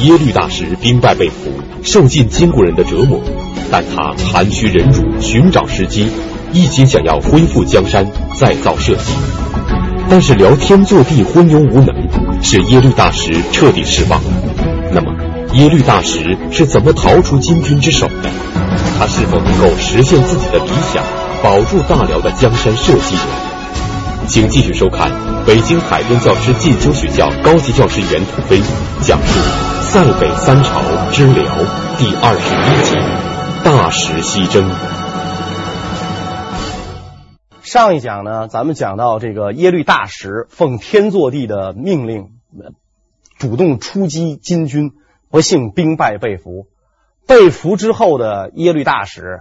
耶律大石兵败被俘，受尽金国人的折磨，但他含屈忍辱，寻找时机，一心想要恢复江山，再造社稷。但是辽天祚帝昏庸无能，使耶律大石彻底失望。那么耶律大石是怎么逃出金军之手的？他是否能够实现自己的理想，保住大辽的江山社稷呢？请继续收看北京海淀教师进修学校高级教师袁腾飞讲述《塞北三朝之辽》第二十一集《大石西征》。上一讲呢，咱们讲到这个耶律大石奉天祚帝的命令，主动出击金军，不幸兵败被俘。被俘之后的耶律大石，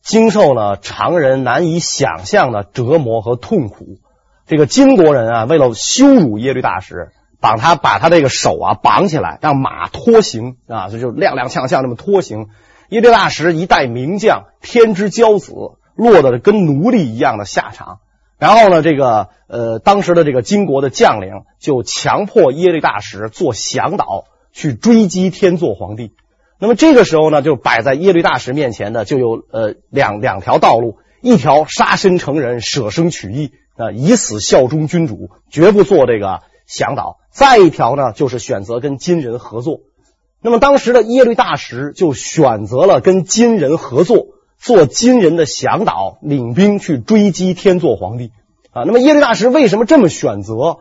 经受了常人难以想象的折磨和痛苦。这个金国人啊，为了羞辱耶律大石，把他把他这个手啊绑起来，让马拖行啊，这就踉踉跄跄那么拖行。耶律大石一代名将，天之骄子，落得跟奴隶一样的下场。然后呢，这个呃，当时的这个金国的将领就强迫耶律大石做向导，去追击天祚皇帝。那么这个时候呢，就摆在耶律大石面前的就有呃两两条道路，一条杀身成仁，舍生取义。啊，以死效忠君主，绝不做这个向导。再一条呢，就是选择跟金人合作。那么当时的耶律大石就选择了跟金人合作，做金人的向导，领兵去追击天祚皇帝。啊，那么耶律大石为什么这么选择？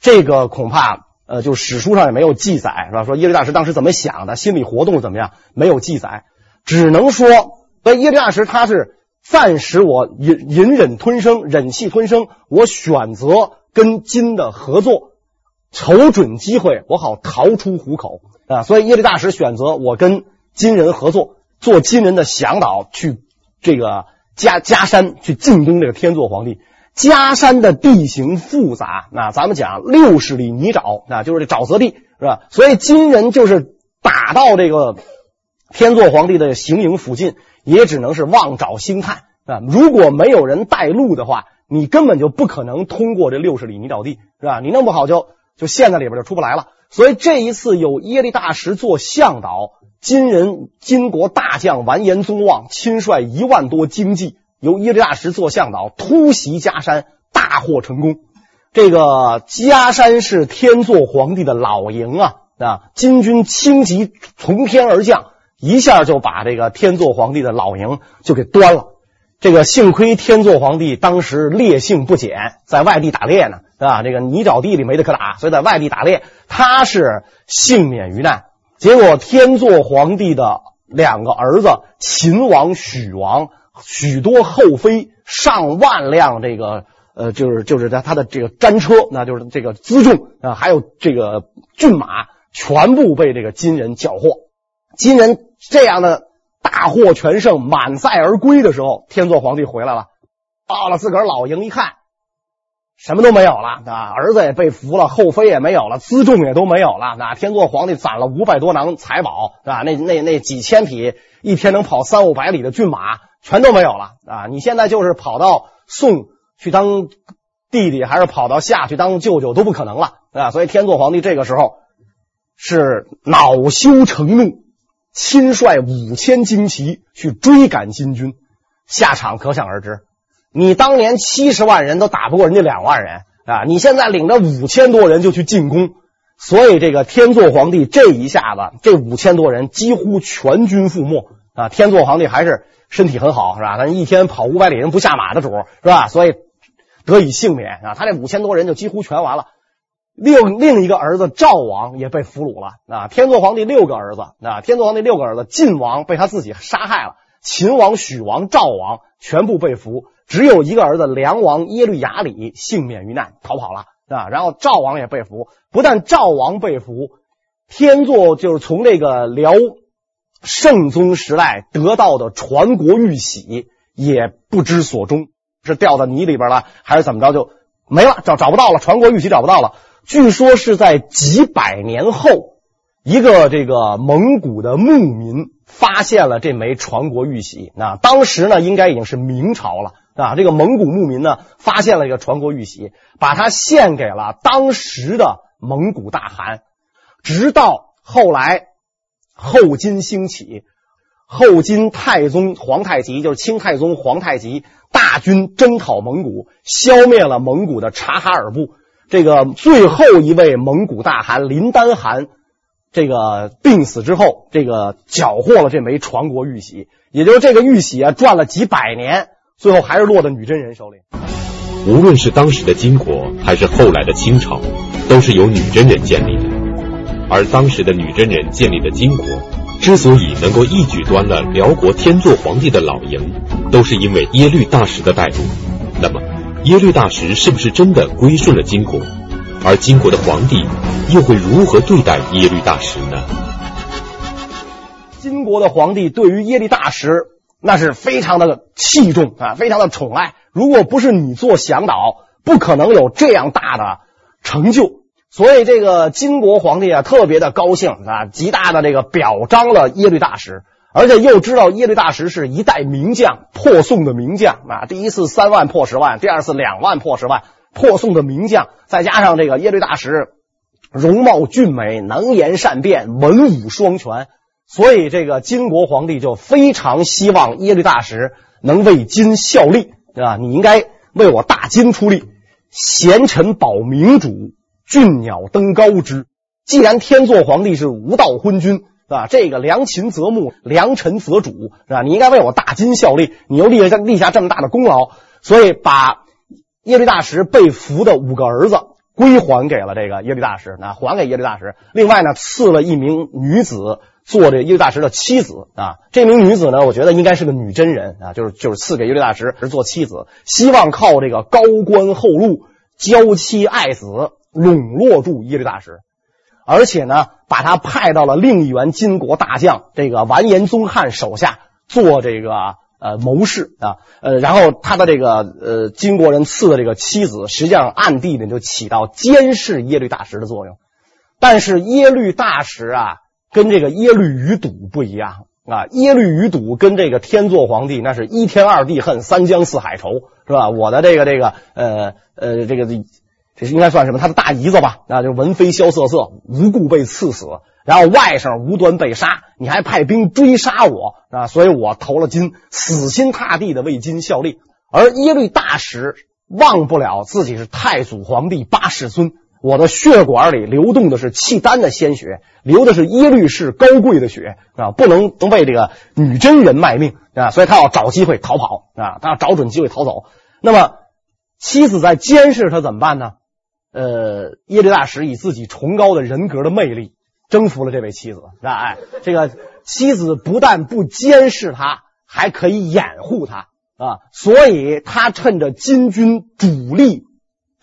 这个恐怕呃，就史书上也没有记载，是吧？说耶律大石当时怎么想的，心理活动怎么样，没有记载，只能说，那耶律大石他是。暂时我隐隐忍吞声，忍气吞声。我选择跟金的合作，瞅准机会，我好逃出虎口啊！所以耶律大石选择我跟金人合作，做金人的向导，去这个加加山去进攻这个天祚皇帝。加山的地形复杂，那咱们讲六十里泥沼，那就是这沼泽地，是吧？所以金人就是打到这个天祚皇帝的行营附近。也只能是望找星探啊！如果没有人带路的话，你根本就不可能通过这六十里泥沼地，是吧？你弄不好就就陷在里边就出不来了。所以这一次有耶律大石做向导，金人金国大将完颜宗望亲率一万多精骑，由耶律大石做向导突袭加山，大获成功。这个加山是天祚皇帝的老营啊啊！金军轻骑从天而降。一下就把这个天祚皇帝的老营就给端了。这个幸亏天祚皇帝当时烈性不减，在外地打猎呢，是吧？这个泥沼地里没得可打，所以在外地打猎，他是幸免于难。结果天祚皇帝的两个儿子秦王、许王，许多后妃，上万辆这个呃，就是就是在他的这个战车，那就是这个辎重啊，还有这个骏马，全部被这个金人缴获。金人这样的大获全胜，满载而归的时候，天祚皇帝回来了，到了自个儿老营一看，什么都没有了啊，儿子也被俘了，后妃也没有了，辎重也都没有了。那天祚皇帝攒了五百多囊财宝啊，那那那几千匹一天能跑三五百里的骏马全都没有了啊！你现在就是跑到宋去当弟弟，还是跑到夏去当舅舅都不可能了啊！所以天祚皇帝这个时候是恼羞成怒。亲率五千精骑去追赶金军，下场可想而知。你当年七十万人都打不过人家两万人啊！你现在领着五千多人就去进攻，所以这个天祚皇帝这一下子，这五千多人几乎全军覆没啊！天祚皇帝还是身体很好，是吧？他一天跑五百里人不下马的主，是吧？所以得以幸免啊！他这五千多人就几乎全完了。另另一个儿子赵王也被俘虏了啊！天祚皇帝六个儿子啊，天祚皇帝六个儿子，晋王被他自己杀害了，秦王、许王、赵王全部被俘，只有一个儿子梁王耶律雅里幸免于难，逃跑了啊！然后赵王也被俘，不但赵王被俘，天祚就是从这个辽圣宗时代得到的传国玉玺也不知所终，是掉到泥里边了，还是怎么着就没了，找找不到了，传国玉玺找不到了。据说是在几百年后，一个这个蒙古的牧民发现了这枚传国玉玺。那当时呢，应该已经是明朝了啊。这个蒙古牧民呢，发现了这个传国玉玺，把它献给了当时的蒙古大汗。直到后来后金兴起，后金太宗皇太极就是清太宗皇太极大军征讨蒙古，消灭了蒙古的察哈尔部。这个最后一位蒙古大汗林丹汗，这个病死之后，这个缴获了这枚传国玉玺，也就是这个玉玺啊，转了几百年，最后还是落到女真人手里。无论是当时的金国，还是后来的清朝，都是由女真人建立的。而当时的女真人建立的金国，之所以能够一举端了辽国天祚皇帝的老营，都是因为耶律大石的带路。那么，耶律大石是不是真的归顺了金国？而金国的皇帝又会如何对待耶律大石呢？金国的皇帝对于耶律大石那是非常的器重啊，非常的宠爱。如果不是你做向导，不可能有这样大的成就。所以这个金国皇帝啊，特别的高兴啊，极大的这个表彰了耶律大石。而且又知道耶律大石是一代名将，破宋的名将啊！第一次三万破十万，第二次两万破十万，破宋的名将。再加上这个耶律大石容貌俊美，能言善辩，文武双全，所以这个金国皇帝就非常希望耶律大石能为金效力，对吧？你应该为我大金出力，贤臣保明主，俊鸟登高之。既然天祚皇帝是无道昏君。啊？这个良禽择木，良臣择主，是吧？你应该为我大金效力，你又立下立下这么大的功劳，所以把耶律大石被俘的五个儿子归还给了这个耶律大石，那还给耶律大石。另外呢，赐了一名女子做这耶律大石的妻子啊。这名女子呢，我觉得应该是个女真人啊，就是就是赐给耶律大石是做妻子，希望靠这个高官厚禄、娇妻爱子笼络住耶律大石。而且呢，把他派到了另一员金国大将这个完颜宗翰手下做这个呃谋士啊，呃，然后他的这个呃金国人赐的这个妻子，实际上暗地里就起到监视耶律大石的作用。但是耶律大石啊，跟这个耶律余睹不一样啊，耶律余睹跟这个天祚皇帝那是一天二地恨，三江四海仇，是吧？我的这个这个呃呃这个。这应该算什么？他的大姨子吧？那就文妃萧瑟瑟，无故被赐死，然后外甥无端被杀，你还派兵追杀我啊！所以我投了金，死心塌地的为金效力。而耶律大石忘不了自己是太祖皇帝八世孙，我的血管里流动的是契丹的鲜血，流的是耶律氏高贵的血啊！不能为这个女真人卖命啊！所以他要找机会逃跑啊！他要找准机会逃走。那么妻子在监视他怎么办呢？呃，耶律大石以自己崇高的人格的魅力征服了这位妻子，是吧？哎，这个妻子不但不监视他，还可以掩护他啊，所以他趁着金军主力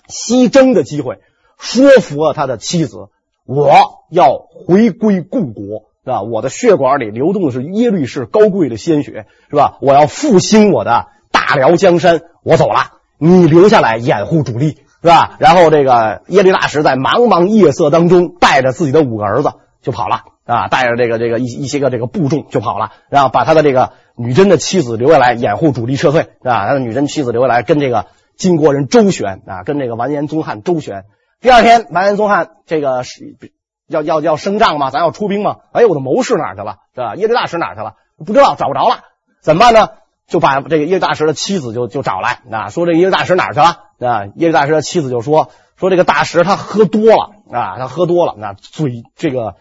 西征的机会，说服了他的妻子：“我要回归故国，是吧？我的血管里流动的是耶律氏高贵的鲜血，是吧？我要复兴我的大辽江山，我走了，你留下来掩护主力。”是吧？然后这个耶律大石在茫茫夜色当中，带着自己的五个儿子就跑了啊，带着这个这个一一些个这个部众就跑了，然后把他的这个女真的妻子留下来掩护主力撤退，是吧？他的女真妻子留下来跟这个金国人周旋啊，跟这个完颜宗翰周旋。第二天，完颜宗翰这个是要要要升帐嘛，咱要出兵嘛。哎，我的谋士哪去了？是吧？耶律大石哪去了？不知道，找不着了，怎么办呢？就把这个耶律大石的妻子就就找来啊，说这个耶律大石哪儿去了啊？耶律大石的妻子就说说这个大石他喝多了啊，他喝多了，那醉这个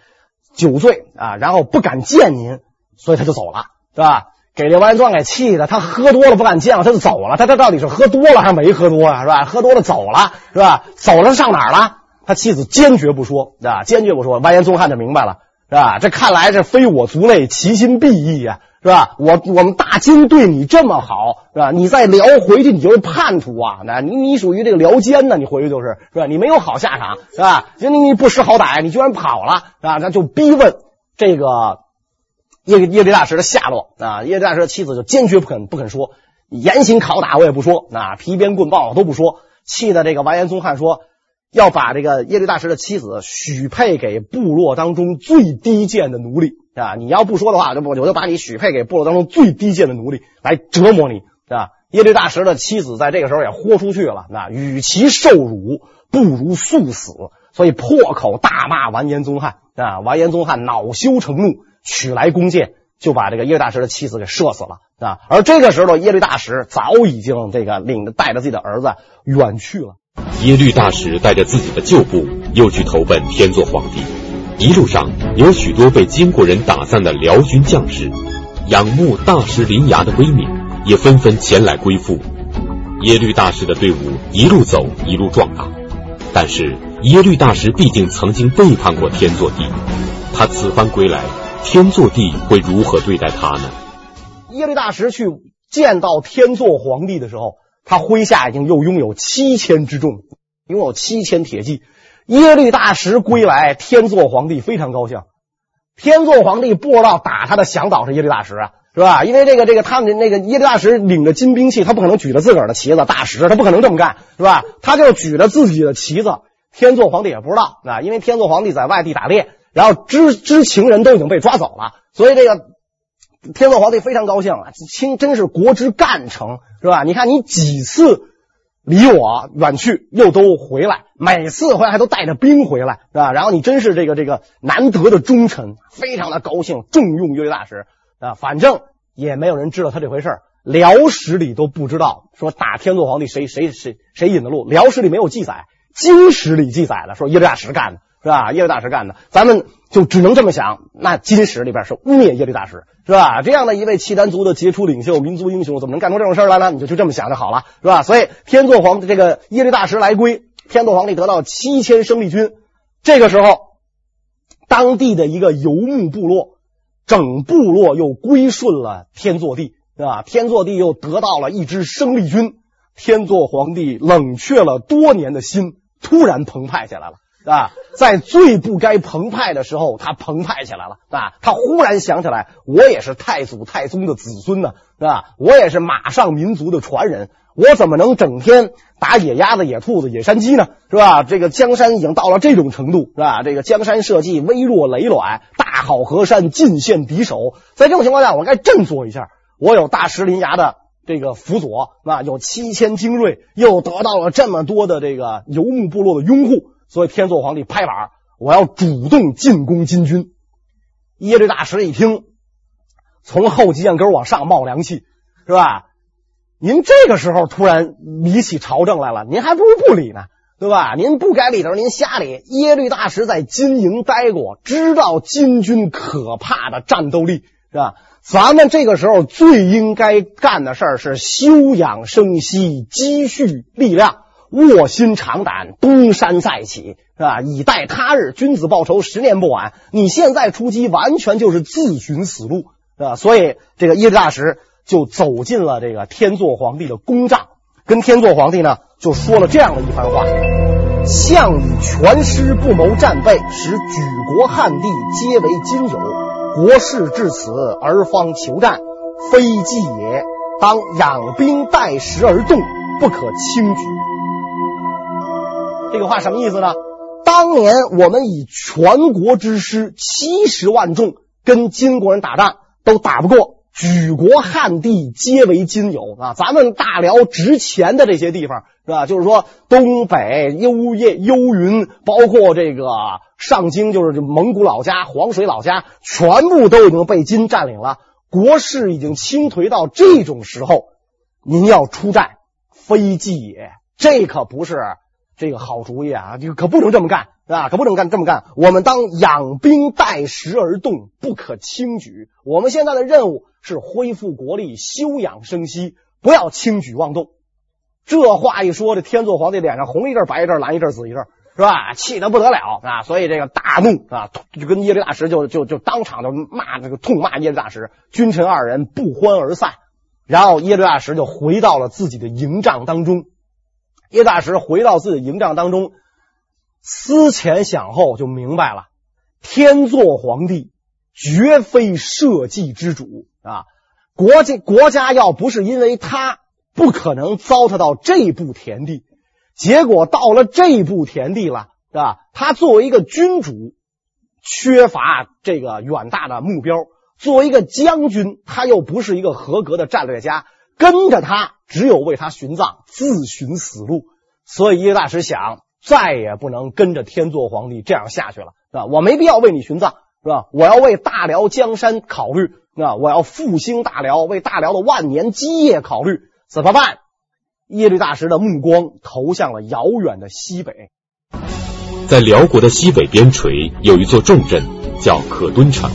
酒醉啊，然后不敢见您，所以他就走了，是吧？给这完颜宗给气的，他喝多了不敢见了，他就走了。他他到底是喝多了还是没喝多啊？是吧？喝多了走了，是吧？走了上哪儿了？他妻子坚决不说，啊，坚决不说。完颜宗翰就明白了，是吧？这看来是非我族类，其心必异呀。是吧？我我们大金对你这么好，是吧？你再辽回去，你就是叛徒啊！那你你属于这个辽奸呢？你回去就是是吧？你没有好下场，是吧？你你不识好歹，你居然跑了，是吧？那就逼问这个耶耶律大石的下落啊！耶律大石的妻子就坚决不肯不肯说，严刑拷打我也不说，啊，皮鞭棍棒我都不说，气的这个完颜宗翰说要把这个耶律大石的妻子许配给部落当中最低贱的奴隶。啊！你要不说的话，就我就把你许配给部落当中最低贱的奴隶来折磨你，啊！耶律大石的妻子在这个时候也豁出去了，那与其受辱，不如速死。所以破口大骂完颜宗翰啊。完颜宗翰恼羞成怒，取来弓箭，就把这个耶律大石的妻子给射死了啊。而这个时候，耶律大石早已经这个领着带着自己的儿子远去了。耶律大石带着自己的旧部，又去投奔天祚皇帝。一路上有许多被金国人打散的辽军将士，仰慕大石临崖的威名，也纷纷前来归附。耶律大石的队伍一路走，一路壮大。但是耶律大石毕竟曾经背叛过天祚帝，他此番归来，天祚帝会如何对待他呢？耶律大石去见到天祚皇帝的时候，他麾下已经又拥有七千之众，拥有七千铁骑。耶律大石归来，天祚皇帝非常高兴。天祚皇帝不知道打他的响导是耶律大石啊，是吧？因为这个这个他们那个耶律大石领着金兵器，他不可能举着自个儿的旗子大石，他不可能这么干，是吧？他就举着自己的旗子。天祚皇帝也不知道啊，因为天祚皇帝在外地打猎，然后知知情人都已经被抓走了，所以这个天祚皇帝非常高兴啊，清真是国之干臣，是吧？你看你几次。离我远去，又都回来，每次回来还都带着兵回来，是吧？然后你真是这个这个难得的忠臣，非常的高兴，重用耶律大石啊。反正也没有人知道他这回事，辽史里都不知道说打天祚皇帝谁谁谁谁引的路，辽史里没有记载，金史里记载了说耶律大石干的。是吧？耶律大石干的，咱们就只能这么想。那金史里边是污蔑耶律大石，是吧？这样的一位契丹族的杰出领袖、民族英雄，怎么能干出这种事来呢？你就就这么想就好了，是吧？所以天祚皇帝这个耶律大石来归，天祚皇帝得到七千生力军。这个时候，当地的一个游牧部落，整部落又归顺了天祚帝，是吧？天祚帝又得到了一支生力军，天祚皇帝冷却了多年的心突然澎湃起来了。啊，在最不该澎湃的时候，他澎湃起来了，啊，他忽然想起来，我也是太祖太宗的子孙呢，啊，我也是马上民族的传人，我怎么能整天打野鸭子、野兔子、野山鸡呢？是吧？这个江山已经到了这种程度，是吧？这个江山社稷微弱累卵，大好河山尽陷敌手，在这种情况下，我该振作一下。我有大石林崖的这个辅佐，啊，有七千精锐，又得到了这么多的这个游牧部落的拥护。所以天祚皇帝拍板，我要主动进攻金军。耶律大石一听，从后脊梁根往上冒凉气，是吧？您这个时候突然理起朝政来了，您还不如不理呢，对吧？您不该理的时候您瞎理。耶律大石在金营待过，知道金军可怕的战斗力，是吧？咱们这个时候最应该干的事儿是休养生息，积蓄力量。卧薪尝胆，东山再起，是吧？以待他日，君子报仇，十年不晚。你现在出击，完全就是自寻死路，是吧？所以，这个耶律大石就走进了这个天祚皇帝的宫帐，跟天祚皇帝呢就说了这样的一番话：项羽全师不谋战备，使举国汉地皆为今有。国事至此而方求战，非计也。当养兵待时而动，不可轻举。这个话什么意思呢？当年我们以全国之师七十万众跟金国人打仗都打不过，举国汉地皆为今有啊！咱们大辽值钱的这些地方是吧？就是说东北幽夜幽云，包括这个上京，就是蒙古老家、黄水老家，全部都已经被金占领了。国势已经倾颓到这种时候，您要出战，非计也。这可不是。这个好主意啊，这个可不能这么干，啊？可不能干这么干。我们当养兵待时而动，不可轻举。我们现在的任务是恢复国力，休养生息，不要轻举妄动。这话一说，这天祚皇帝脸上红一阵白一阵，蓝一阵紫一阵，是吧？气得不得了啊！所以这个大怒啊，就跟耶律大石就就就当场就骂这个痛骂耶律大石，君臣二人不欢而散。然后耶律大石就回到了自己的营帐当中。叶大石回到自己营帐当中，思前想后，就明白了：天祚皇帝绝非社稷之主啊！国家国家要不是因为他，不可能糟蹋到这步田地。结果到了这步田地了，是吧？他作为一个君主，缺乏这个远大的目标；作为一个将军，他又不是一个合格的战略家。跟着他，只有为他寻葬，自寻死路。所以耶律大石想，再也不能跟着天祚皇帝这样下去了，是吧？我没必要为你殉葬，是吧？我要为大辽江山考虑，那，我要复兴大辽，为大辽的万年基业考虑，怎么办？耶律大石的目光投向了遥远的西北，在辽国的西北边陲有一座重镇，叫可敦城。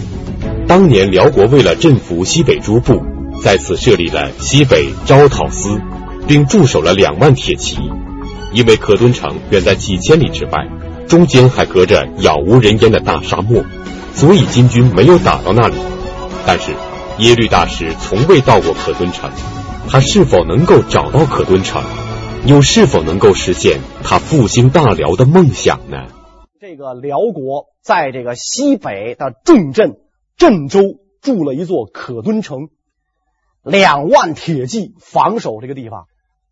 当年辽国为了镇服西北诸部，在此设立了西北招讨司，并驻守了两万铁骑。因为可敦城远在几千里之外，中间还隔着杳无人烟的大沙漠，所以金军没有打到那里。但是耶律大石从未到过可敦城。他是否能够找到可敦城，又是否能够实现他复兴大辽的梦想呢？这个辽国在这个西北的重镇镇州筑了一座可敦城，两万铁骑防守这个地方。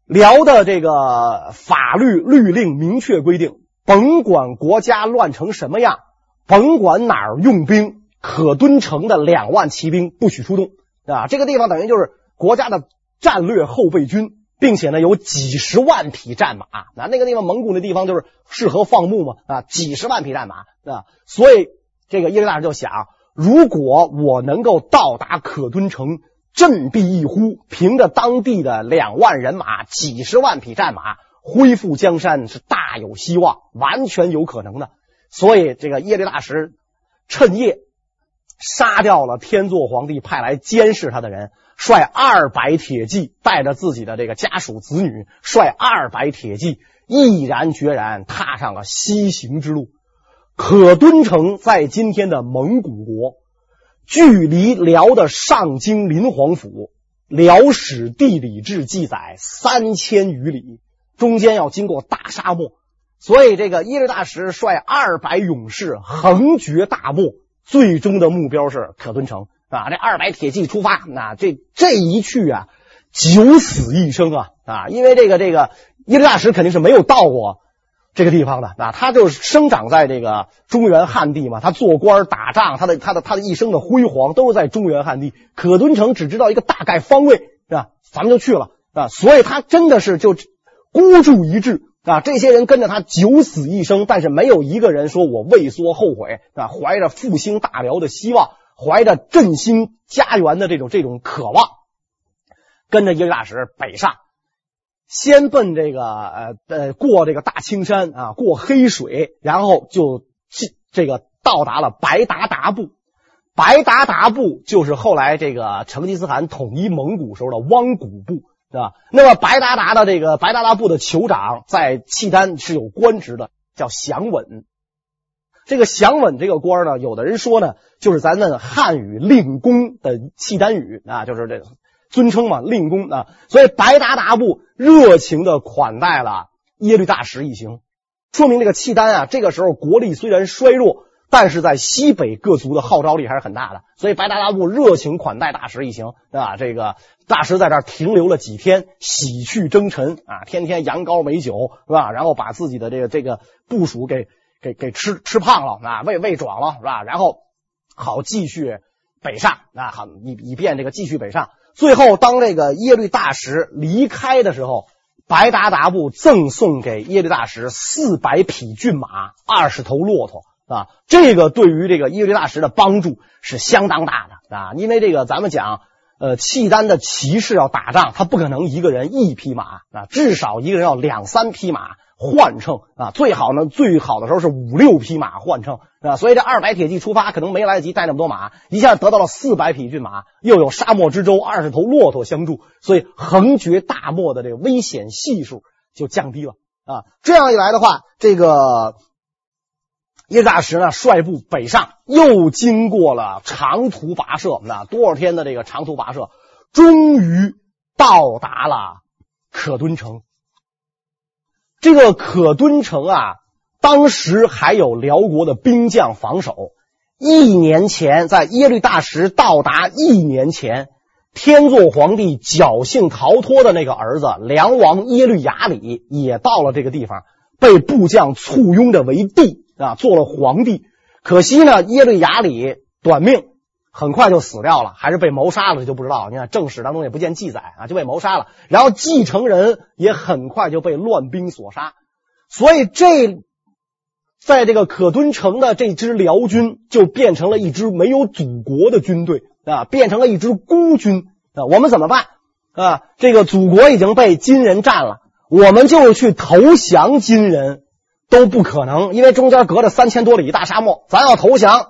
辽的这个法律律令明确规定，甭管国家乱成什么样，甭管哪儿用兵，可敦城的两万骑兵不许出动啊！这个地方等于就是国家的。战略后备军，并且呢有几十万匹战马，那那个地方蒙古那地方就是适合放牧嘛啊，几十万匹战马啊，所以这个耶律大石就想，如果我能够到达可敦城，振臂一呼，凭着当地的两万人马、几十万匹战马，恢复江山是大有希望，完全有可能的。所以这个耶律大石趁夜杀掉了天祚皇帝派来监视他的人。率二百铁骑，带着自己的这个家属子女，率二百铁骑，毅然决然踏上了西行之路。可敦城在今天的蒙古国，距离辽的上京临皇府《辽史地理志》记载三千余里，中间要经过大沙漠，所以这个耶律大石率二百勇士横绝大漠，最终的目标是可敦城。啊，这二百铁骑出发，那这这一去啊，九死一生啊啊！因为这个这个耶律大石肯定是没有到过这个地方的啊，他就是生长在这个中原汉地嘛，他做官打仗，他的他的他的一生的辉煌都是在中原汉地。可敦城只知道一个大概方位，是吧？咱们就去了啊，所以他真的是就孤注一掷啊！这些人跟着他九死一生，但是没有一个人说我畏缩后悔啊，怀着复兴大辽的希望。怀着振兴家园的这种这种渴望，跟着耶律大石北上，先奔这个呃呃过这个大青山啊，过黑水，然后就进这个到达了白达达部。白达达部就是后来这个成吉思汗统一蒙古时候的汪古部，是吧？那么白达达的这个白达达部的酋长在契丹是有官职的，叫降稳。这个降稳这个官呢，有的人说呢，就是咱们汉语令公的契丹语啊，就是这个尊称嘛，令公啊。所以白达达部热情的款待了耶律大石一行，说明这个契丹啊，这个时候国力虽然衰弱，但是在西北各族的号召力还是很大的。所以白达达部热情款待大石一行啊，这个大石在这儿停留了几天，洗去征尘啊，天天羊羔美酒是吧？然后把自己的这个这个部属给。给给吃吃胖了啊，胃胃壮了是吧？然后好继续北上啊，好以以便这个继续北上。最后当这个耶律大石离开的时候，白达达部赠送给耶律大石四百匹骏马、二十头骆驼啊，这个对于这个耶律大石的帮助是相当大的啊，因为这个咱们讲，呃，契丹的骑士要打仗，他不可能一个人一匹马啊，至少一个人要两三匹马。换乘啊，最好呢，最好的时候是五六匹马换乘啊，所以这二百铁骑出发，可能没来得及带那么多马，一下得到了四百匹骏马，又有沙漠之舟二十头骆驼相助，所以横绝大漠的这个危险系数就降低了啊。这样一来的话，这个耶律大石呢，率部北上，又经过了长途跋涉，那多少天的这个长途跋涉，终于到达了可敦城。这个可敦城啊，当时还有辽国的兵将防守。一年前，在耶律大石到达一年前，天祚皇帝侥幸逃脱的那个儿子梁王耶律雅里也到了这个地方，被部将簇拥着为帝啊，做了皇帝。可惜呢，耶律雅里短命。很快就死掉了，还是被谋杀了，就不知道。你看正史当中也不见记载啊，就被谋杀了。然后继承人也很快就被乱兵所杀，所以这在这个可敦城的这支辽军就变成了一支没有祖国的军队啊，变成了一支孤军啊。我们怎么办啊？这个祖国已经被金人占了，我们就去投降金人都不可能，因为中间隔着三千多里大沙漠，咱要投降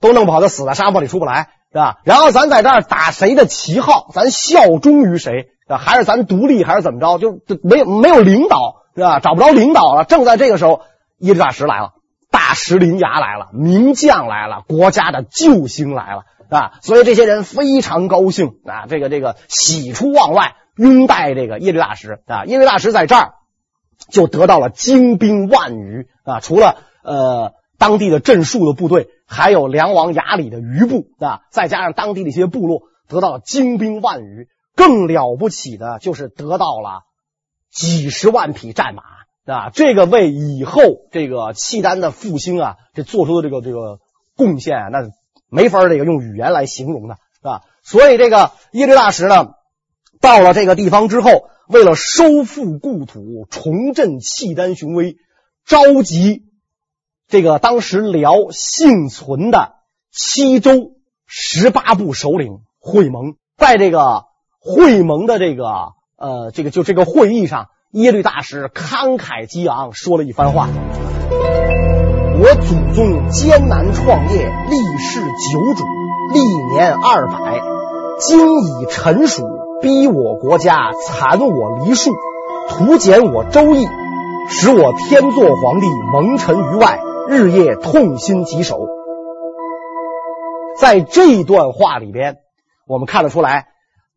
都弄不好，就死在沙漠里出不来，是吧？然后咱在这儿打谁的旗号，咱效忠于谁？还是咱独立，还是怎么着？就没有没有领导。是吧？找不着领导了。正在这个时候，耶律大石来了，大石林牙来了，名将来了，国家的救星来了啊！所以这些人非常高兴啊，这个这个喜出望外，拥戴这个耶律大石啊。耶律大石在这儿就得到了精兵万余啊，除了呃当地的镇戍的部队，还有梁王衙里的余部啊，再加上当地的一些部落，得到了精兵万余。更了不起的就是得到了。几十万匹战马啊，这个为以后这个契丹的复兴啊，这做出的这个这个贡献啊，那没法这个用语言来形容的，是吧？所以这个耶律大石呢，到了这个地方之后，为了收复故土、重振契丹雄威，召集这个当时辽幸存的七州十八部首领会盟，在这个会盟的这个。呃，这个就这个会议上，耶律大使慷慨激昂说了一番话。我祖宗艰难创业，历世九主，历年二百，今已臣属，逼我国家，残我黎庶，图减我周易，使我天祚皇帝蒙尘于外，日夜痛心疾首。在这段话里边，我们看得出来，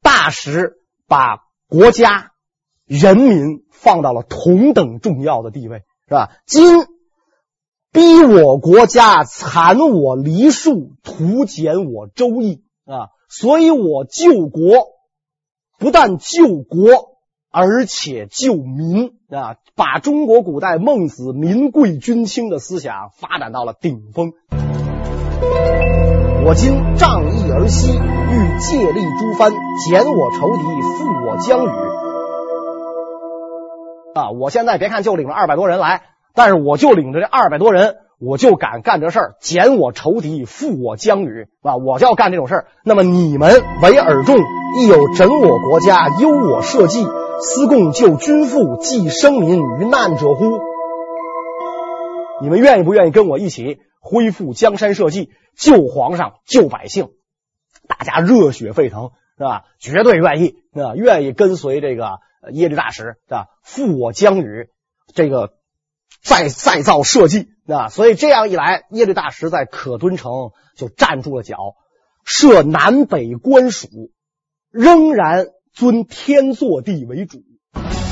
大石把。国家、人民放到了同等重要的地位，是吧？今逼我国家，残我黎庶，图减我周易啊！所以我救国，不但救国，而且救民啊！把中国古代孟子“民贵君轻”的思想发展到了顶峰。我今仗义而息，欲借力诸藩，减我仇敌，复我疆域。啊！我现在别看就领了二百多人来，但是我就领着这二百多人，我就敢干这事儿，减我仇敌，复我疆域。啊！我就要干这种事儿。那么你们为尔众，亦有整我国家，忧我社稷，思共救君父，济生民于难者乎？你们愿意不愿意跟我一起？恢复江山社稷，救皇上，救百姓，大家热血沸腾，是吧？绝对愿意，啊，愿意跟随这个耶律大石，是吧？复我疆宇，这个再再造社稷，啊，所以这样一来，耶律大石在可敦城就站住了脚，设南北官署，仍然尊天祚帝为主。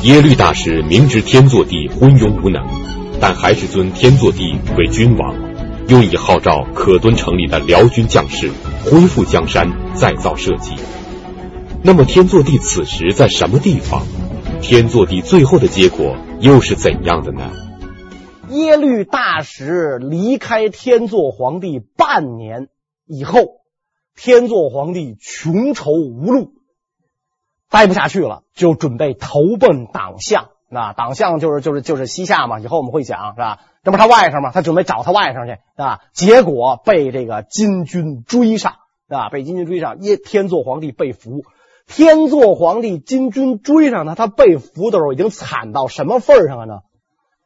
耶律大石明知天祚帝昏庸无能，但还是尊天祚帝为君王。用以号召可敦城里的辽军将士恢复江山，再造社稷。那么天祚帝此时在什么地方？天祚帝最后的结果又是怎样的呢？耶律大石离开天祚皇帝半年以后，天祚皇帝穷愁无路，待不下去了，就准备投奔党项。那党项就是就是就是西夏嘛，以后我们会讲，是吧？这不是他外甥吗？他准备找他外甥去，啊，结果被这个金军追上，啊，被金军追上，耶天祚皇帝被俘。天祚皇帝金军追上他，他被俘的时候已经惨到什么份上了呢？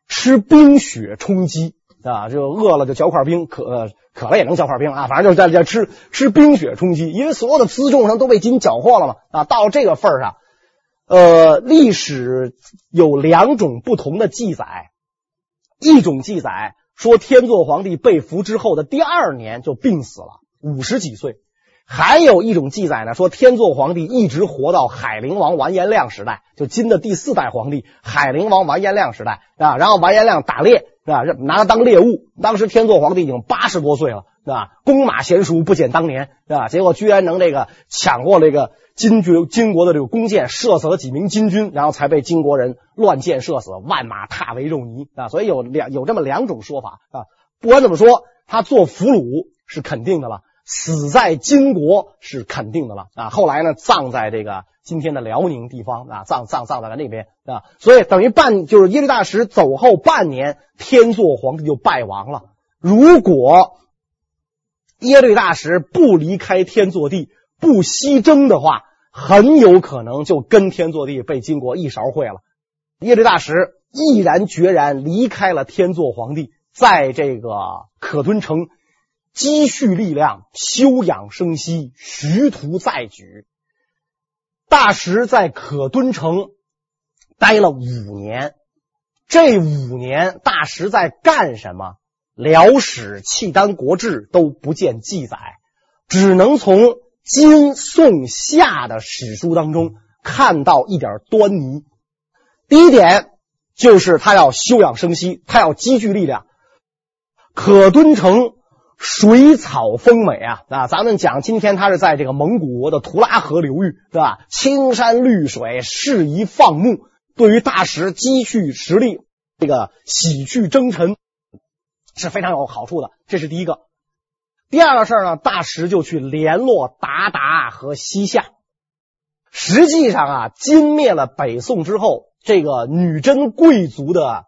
吃冰雪充饥啊，就饿了就嚼块冰，渴渴了也能嚼块冰啊，反正就是在在吃吃冰雪充饥，因为所有的辎重上都被金缴获了嘛，啊，到这个份上。呃，历史有两种不同的记载，一种记载说天祚皇帝被俘之后的第二年就病死了，五十几岁；还有一种记载呢，说天祚皇帝一直活到海陵王完颜亮时代，就金的第四代皇帝海陵王完颜亮时代啊。然后完颜亮打猎啊，拿他当猎物，当时天祚皇帝已经八十多岁了，是吧？弓马娴熟，不减当年，是吧？结果居然能这个抢过这个。金军金国的这个弓箭射死了几名金军，然后才被金国人乱箭射死，万马踏为肉泥啊！所以有两有这么两种说法啊。不管怎么说，他做俘虏是肯定的了，死在金国是肯定的了啊。后来呢，葬在这个今天的辽宁地方啊，葬葬葬在了那边啊。所以等于半就是耶律大石走后半年，天祚皇帝就败亡了。如果耶律大石不离开天祚帝，不西征的话，很有可能就跟天祚帝被金国一勺烩了。耶律大石毅然决然离开了天祚皇帝，在这个可敦城积蓄力量，休养生息，徐图再举。大石在可敦城待了五年，这五年大石在干什么？辽史、契丹国志都不见记载，只能从金、宋、夏的史书当中看到一点端倪。第一点就是他要休养生息，他要积聚力量。可敦城水草丰美啊啊！咱们讲今天他是在这个蒙古国的图拉河流域，对吧？青山绿水，适宜放牧。对于大石积蓄实力，这个洗去征尘是非常有好处的。这是第一个。第二个事儿呢，大石就去联络鞑靼和西夏。实际上啊，金灭了北宋之后。这个女真贵族的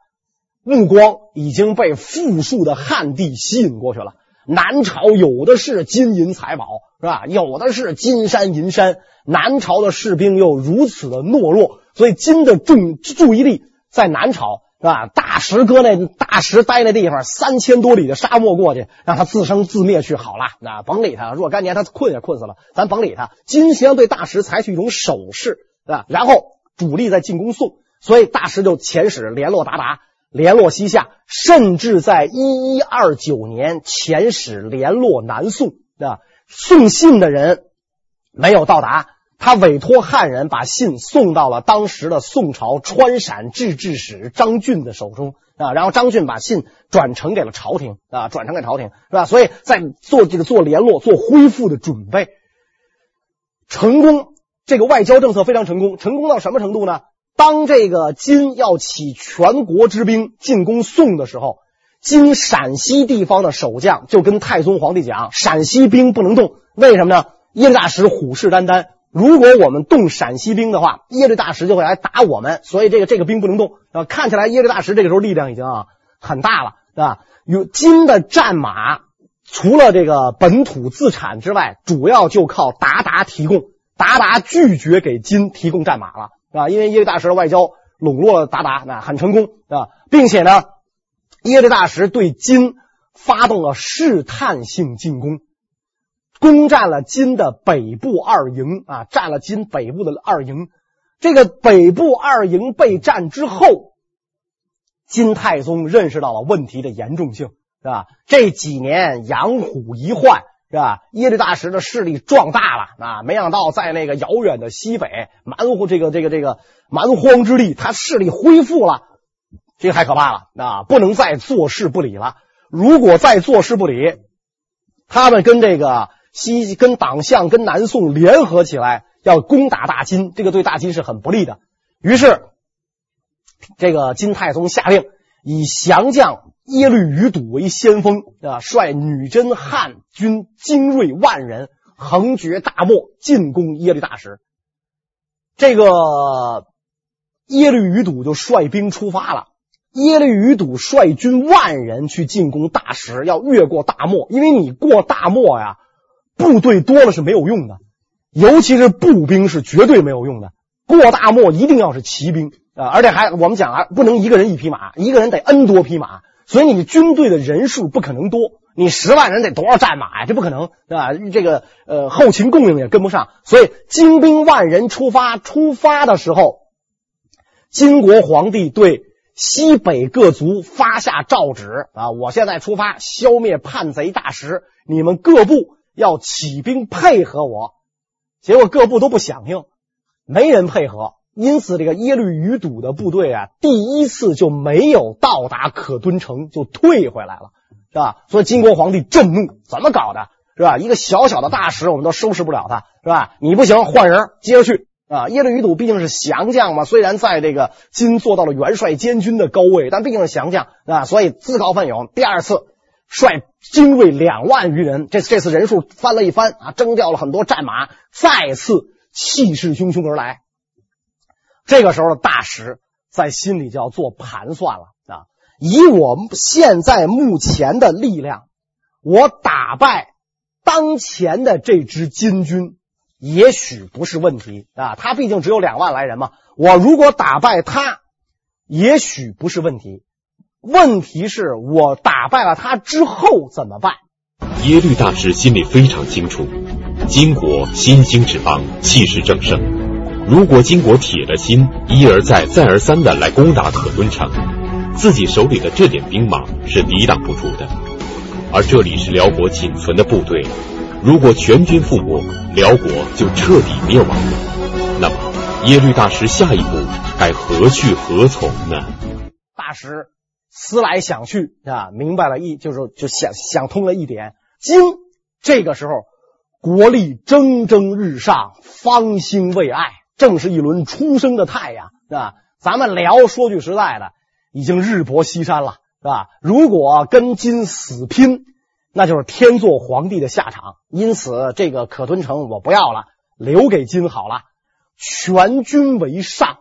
目光已经被富庶的汉地吸引过去了。南朝有的是金银财宝，是吧？有的是金山银山。南朝的士兵又如此的懦弱，所以金的重注意力在南朝，是吧？大石哥那大石待那地方，三千多里的沙漠过去，让他自生自灭去好了，那甭理他。若干年他困也困死了，咱甭理他。金先对大石采取一种守势，是吧？然后主力在进攻宋。所以大石就遣使联络韃靼，联络西夏，甚至在一一二九年遣使联络南宋啊。送信的人没有到达，他委托汉人把信送到了当时的宋朝川陕制置使张俊的手中啊。然后张俊把信转呈给了朝廷啊，转呈给朝廷是吧？所以在做这个做联络、做恢复的准备，成功。这个外交政策非常成功，成功到什么程度呢？当这个金要起全国之兵进攻宋的时候，金陕西地方的守将就跟太宗皇帝讲：陕西兵不能动，为什么呢？耶律大石虎视眈眈，如果我们动陕西兵的话，耶律大石就会来打我们，所以这个这个兵不能动。啊，看起来耶律大石这个时候力量已经啊很大了，是吧？有金的战马，除了这个本土自产之外，主要就靠韃靼提供，韃靼拒绝给金提供战马了。啊，因为耶律大石的外交笼络了韃靼，那很成功啊，并且呢，耶律大石对金发动了试探性进攻，攻占了金的北部二营啊，占了金北部的二营。这个北部二营被占之后，金太宗认识到了问题的严重性，是吧？这几年养虎遗患。是吧？耶律大石的势力壮大了啊！没想到在那个遥远的西北蛮荒这个这个这个蛮荒之地，他势力恢复了，这个太可怕了啊！不能再坐视不理了。如果再坐视不理，他们跟这个西跟党项跟南宋联合起来要攻打大金，这个对大金是很不利的。于是，这个金太宗下令以降将。耶律余睹为先锋啊，率女真汉军精锐万人，横绝大漠，进攻耶律大石。这个耶律余睹就率兵出发了。耶律余睹率军万人去进攻大石，要越过大漠，因为你过大漠呀，部队多了是没有用的，尤其是步兵是绝对没有用的。过大漠一定要是骑兵啊，而且还我们讲啊，不能一个人一匹马，一个人得 N 多匹马。所以你军队的人数不可能多，你十万人得多少战马呀？这不可能，对吧？这个呃后勤供应也跟不上，所以精兵万人出发。出发的时候，金国皇帝对西北各族发下诏旨啊！我现在出发消灭叛贼大石，你们各部要起兵配合我。结果各部都不响应，没人配合。因此，这个耶律余睹的部队啊，第一次就没有到达可敦城，就退回来了，是吧？所以金国皇帝震怒，怎么搞的，是吧？一个小小的大使，我们都收拾不了他，是吧？你不行，换人接着去啊！耶律余睹毕竟是降将嘛，虽然在这个金做到了元帅监军的高位，但毕竟是降将啊，所以自告奋勇，第二次率精锐两万余人，这这次人数翻了一番啊，征调了很多战马，再次。气势汹汹而来。这个时候的大石在心里就要做盘算了啊！以我现在目前的力量，我打败当前的这支金军，也许不是问题啊。他毕竟只有两万来人嘛，我如果打败他，也许不是问题。问题是我打败了他之后怎么办？耶律大石心里非常清楚，金国新兴之邦，气势正盛。如果金国铁了心一而再、再而三的来攻打可敦城，自己手里的这点兵马是抵挡不住的。而这里是辽国仅存的部队，如果全军覆没，辽国就彻底灭亡了。那么耶律大石下一步该何去何从呢？大石思来想去啊，明白了一就是就想想通了一点：金这个时候国力蒸蒸日上，方兴未艾。正是一轮初升的太阳，是吧？咱们辽说句实在的，已经日薄西山了，是吧？如果跟金死拼，那就是天作皇帝的下场。因此，这个可敦城我不要了，留给金好了。全军为上，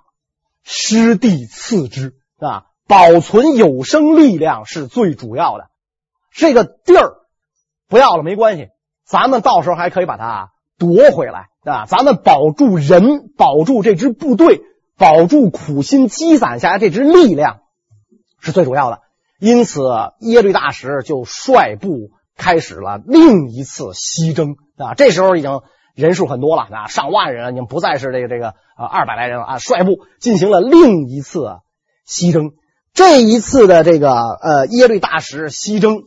失地次之，是吧？保存有生力量是最主要的。这个地儿不要了没关系，咱们到时候还可以把它夺回来。啊，咱们保住人，保住这支部队，保住苦心积攒下来这支力量，是最主要的。因此，耶律大石就率部开始了另一次西征啊。这时候已经人数很多了啊，上万人，已经不再是这个这个啊二百来人了啊。率部进行了另一次西征。这一次的这个呃耶律大石西征，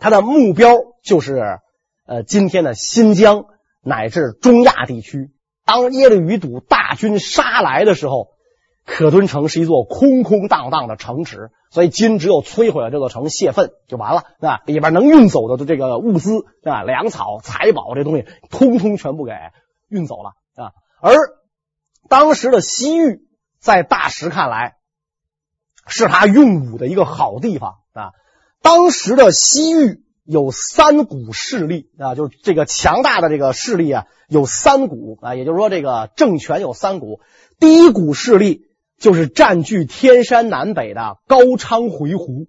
他的目标就是呃今天的新疆。乃至中亚地区，当耶律余睹大军杀来的时候，可敦城是一座空空荡荡的城池，所以金只有摧毁了这座城泄愤就完了，啊，里边能运走的这个物资啊，粮草、财宝这东西，通通全部给运走了啊。而当时的西域，在大石看来，是他用武的一个好地方啊。当时的西域。有三股势力啊，就是这个强大的这个势力啊，有三股啊，也就是说这个政权有三股。第一股势力就是占据天山南北的高昌回鹘。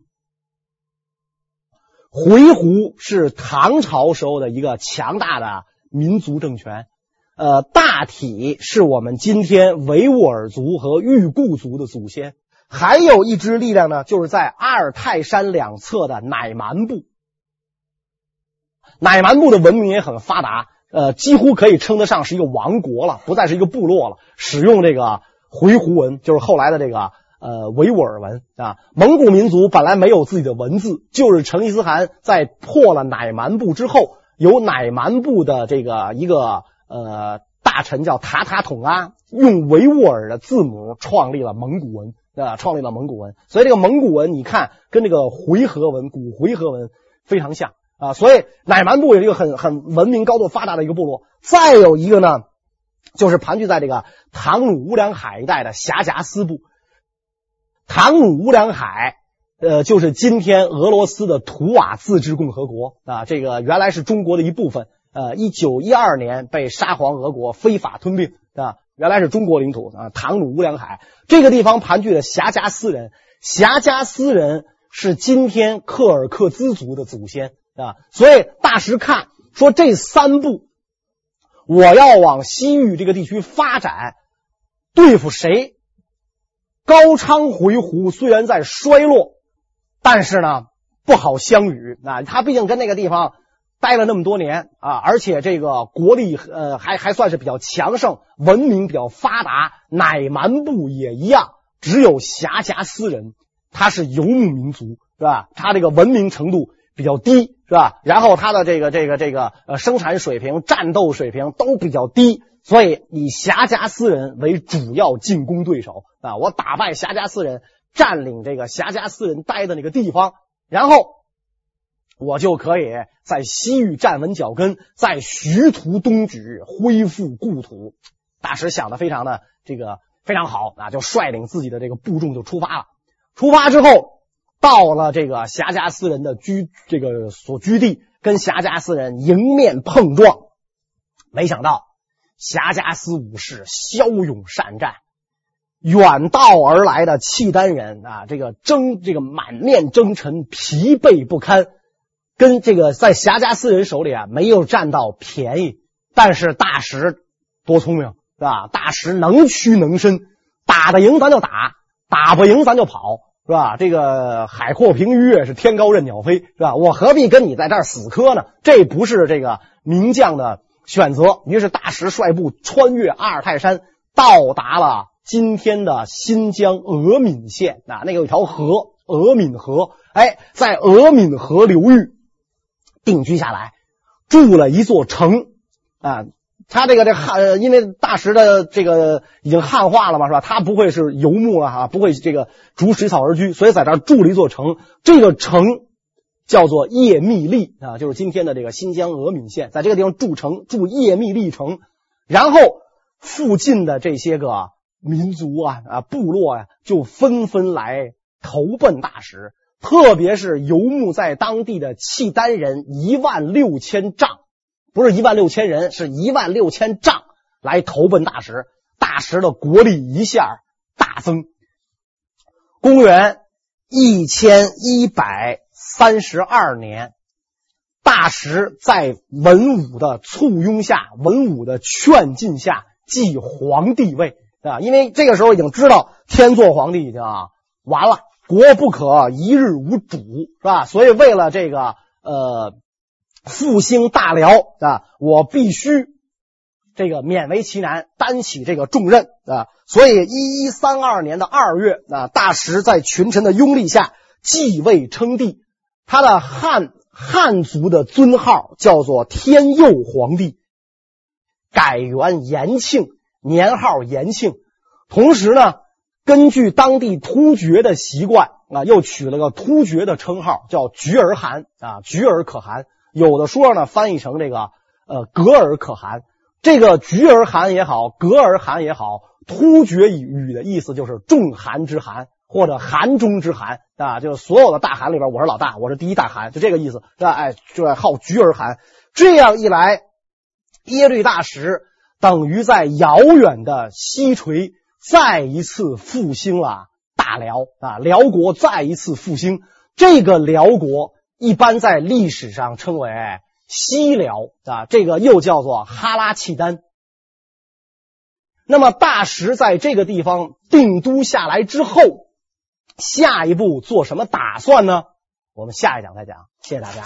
回鹘是唐朝时候的一个强大的民族政权，呃，大体是我们今天维吾尔族和裕固族的祖先。还有一支力量呢，就是在阿尔泰山两侧的乃蛮部。乃蛮部的文明也很发达，呃，几乎可以称得上是一个王国了，不再是一个部落了。使用这个回鹘文，就是后来的这个呃维吾尔文啊。蒙古民族本来没有自己的文字，就是成吉思汗在破了乃蛮部之后，由乃蛮部的这个一个呃大臣叫塔塔统阿，用维吾尔的字母创立了蒙古文啊，创立了蒙古文。所以这个蒙古文，你看跟这个回纥文、古回纥文非常像。啊，所以乃蛮部也是一个很很文明高度发达的一个部落。再有一个呢，就是盘踞在这个唐努乌梁海一带的黍贾斯部。唐努乌梁海，呃，就是今天俄罗斯的图瓦自治共和国啊。这个原来是中国的一部分，呃，一九一二年被沙皇俄国非法吞并啊，原来是中国领土啊。唐努乌梁海这个地方盘踞的黍贾斯人，黍贾斯人是今天柯尔克孜族的祖先。啊，所以大石看说，这三步，我要往西域这个地区发展，对付谁？高昌回鹘虽然在衰落，但是呢不好相与。啊，他毕竟跟那个地方待了那么多年啊，而且这个国力呃还还算是比较强盛，文明比较发达。乃蛮部也一样，只有黍贾斯人，他是游牧民族，是吧？他这个文明程度比较低。是吧？然后他的这个这个这个呃生产水平、战斗水平都比较低，所以以黍贾斯人为主要进攻对手啊！我打败黍贾斯人，占领这个黍贾斯人待的那个地方，然后我就可以在西域站稳脚跟，在徐图东举，恢复故土。大石想的非常的这个非常好啊，就率领自己的这个部众就出发了。出发之后。到了这个黍贾斯人的居这个所居地，跟黍贾斯人迎面碰撞，没想到黠贾斯武士骁勇善战，远道而来的契丹人啊，这个征这个满面征尘，疲惫不堪，跟这个在黠贾斯人手里啊没有占到便宜，但是大石多聪明是吧？大石能屈能伸，打得赢咱就打，打不赢咱就跑。是吧？这个海阔凭鱼跃，是天高任鸟飞，是吧？我何必跟你在这儿死磕呢？这不是这个名将的选择。于是大石率部穿越阿尔泰山，到达了今天的新疆额敏县啊，那有一条河额敏河，哎，在额敏河流域定居下来，筑了一座城啊。他这个这汉，因为大石的这个已经汉化了嘛，是吧？他不会是游牧了哈，不会这个逐水草而居，所以在这儿筑了一座城。这个城叫做叶密利啊，就是今天的这个新疆额敏县，在这个地方筑城，筑叶密利城。然后附近的这些个民族啊啊部落、啊，就纷纷来投奔大石，特别是游牧在当地的契丹人一万六千丈。不是一万六千人，是一万六千丈来投奔大石，大石的国力一下大增。公元一千一百三十二年，大石在文武的簇拥下，文武的劝进下，继皇帝位啊。因为这个时候已经知道天祚皇帝已经啊完了，国不可一日无主，是吧？所以为了这个呃。复兴大辽啊！我必须这个勉为其难，担起这个重任啊！所以，一一三二年的二月啊，大石在群臣的拥立下继位称帝。他的汉汉族的尊号叫做天佑皇帝，改元延庆，年号延庆。同时呢，根据当地突厥的习惯啊，又取了个突厥的称号，叫觉儿汗啊，觉儿可汗。有的书呢翻译成这个呃噶尔可汗，这个菊儿汗也好，噶尔汗也好，突厥语的意思就是众汗之汗或者汗中之汗啊，就是所有的大汗里边我是老大，我是第一大汗，就这个意思，是吧？哎，就号觉儿汗。这样一来，耶律大石等于在遥远的西陲再一次复兴了大辽啊，辽国再一次复兴，这个辽国。一般在历史上称为西辽啊，这个又叫做哈拉契丹。那么大石在这个地方定都下来之后，下一步做什么打算呢？我们下一讲再讲。谢谢大家。啊